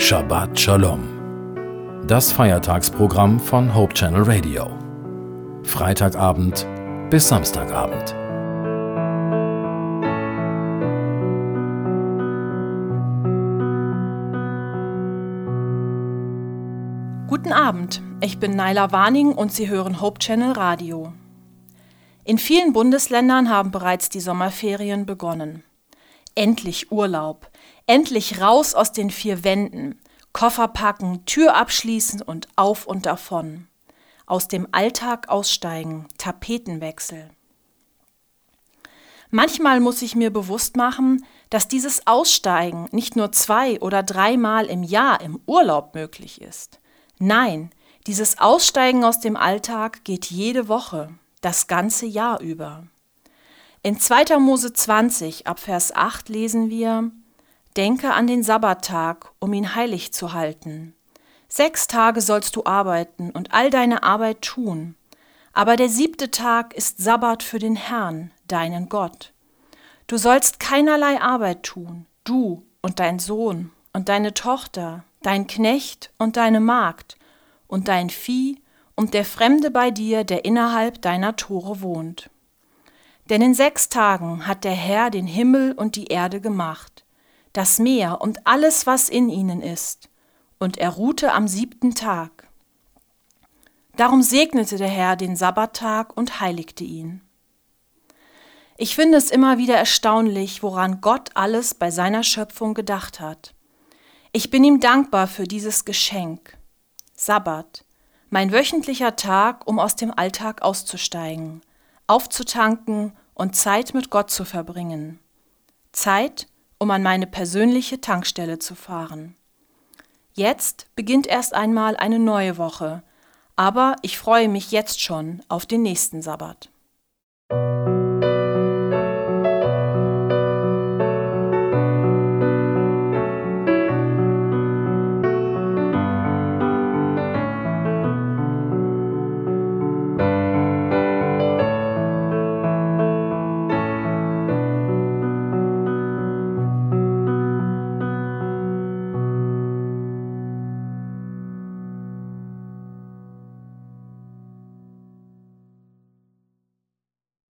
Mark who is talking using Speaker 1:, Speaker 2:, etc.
Speaker 1: Shabbat Shalom. Das Feiertagsprogramm von Hope Channel Radio. Freitagabend bis Samstagabend.
Speaker 2: Guten Abend, ich bin Naila Warning und Sie hören Hope Channel Radio. In vielen Bundesländern haben bereits die Sommerferien begonnen. Endlich Urlaub, endlich raus aus den vier Wänden, Koffer packen, Tür abschließen und auf und davon. Aus dem Alltag aussteigen, Tapetenwechsel. Manchmal muss ich mir bewusst machen, dass dieses Aussteigen nicht nur zwei oder dreimal im Jahr im Urlaub möglich ist. Nein, dieses Aussteigen aus dem Alltag geht jede Woche, das ganze Jahr über. In 2. Mose 20 ab Vers 8 lesen wir, Denke an den Sabbattag, um ihn heilig zu halten. Sechs Tage sollst du arbeiten und all deine Arbeit tun. Aber der siebte Tag ist Sabbat für den Herrn, deinen Gott. Du sollst keinerlei Arbeit tun, du und dein Sohn und deine Tochter, dein Knecht und deine Magd und dein Vieh und der Fremde bei dir, der innerhalb deiner Tore wohnt. Denn in sechs Tagen hat der Herr den Himmel und die Erde gemacht, das Meer und alles, was in ihnen ist, und er ruhte am siebten Tag. Darum segnete der Herr den Sabbattag und heiligte ihn. Ich finde es immer wieder erstaunlich, woran Gott alles bei seiner Schöpfung gedacht hat. Ich bin ihm dankbar für dieses Geschenk. Sabbat, mein wöchentlicher Tag, um aus dem Alltag auszusteigen, aufzutanken und Zeit mit Gott zu verbringen. Zeit, um an meine persönliche Tankstelle zu fahren. Jetzt beginnt erst einmal eine neue Woche, aber ich freue mich jetzt schon auf den nächsten Sabbat.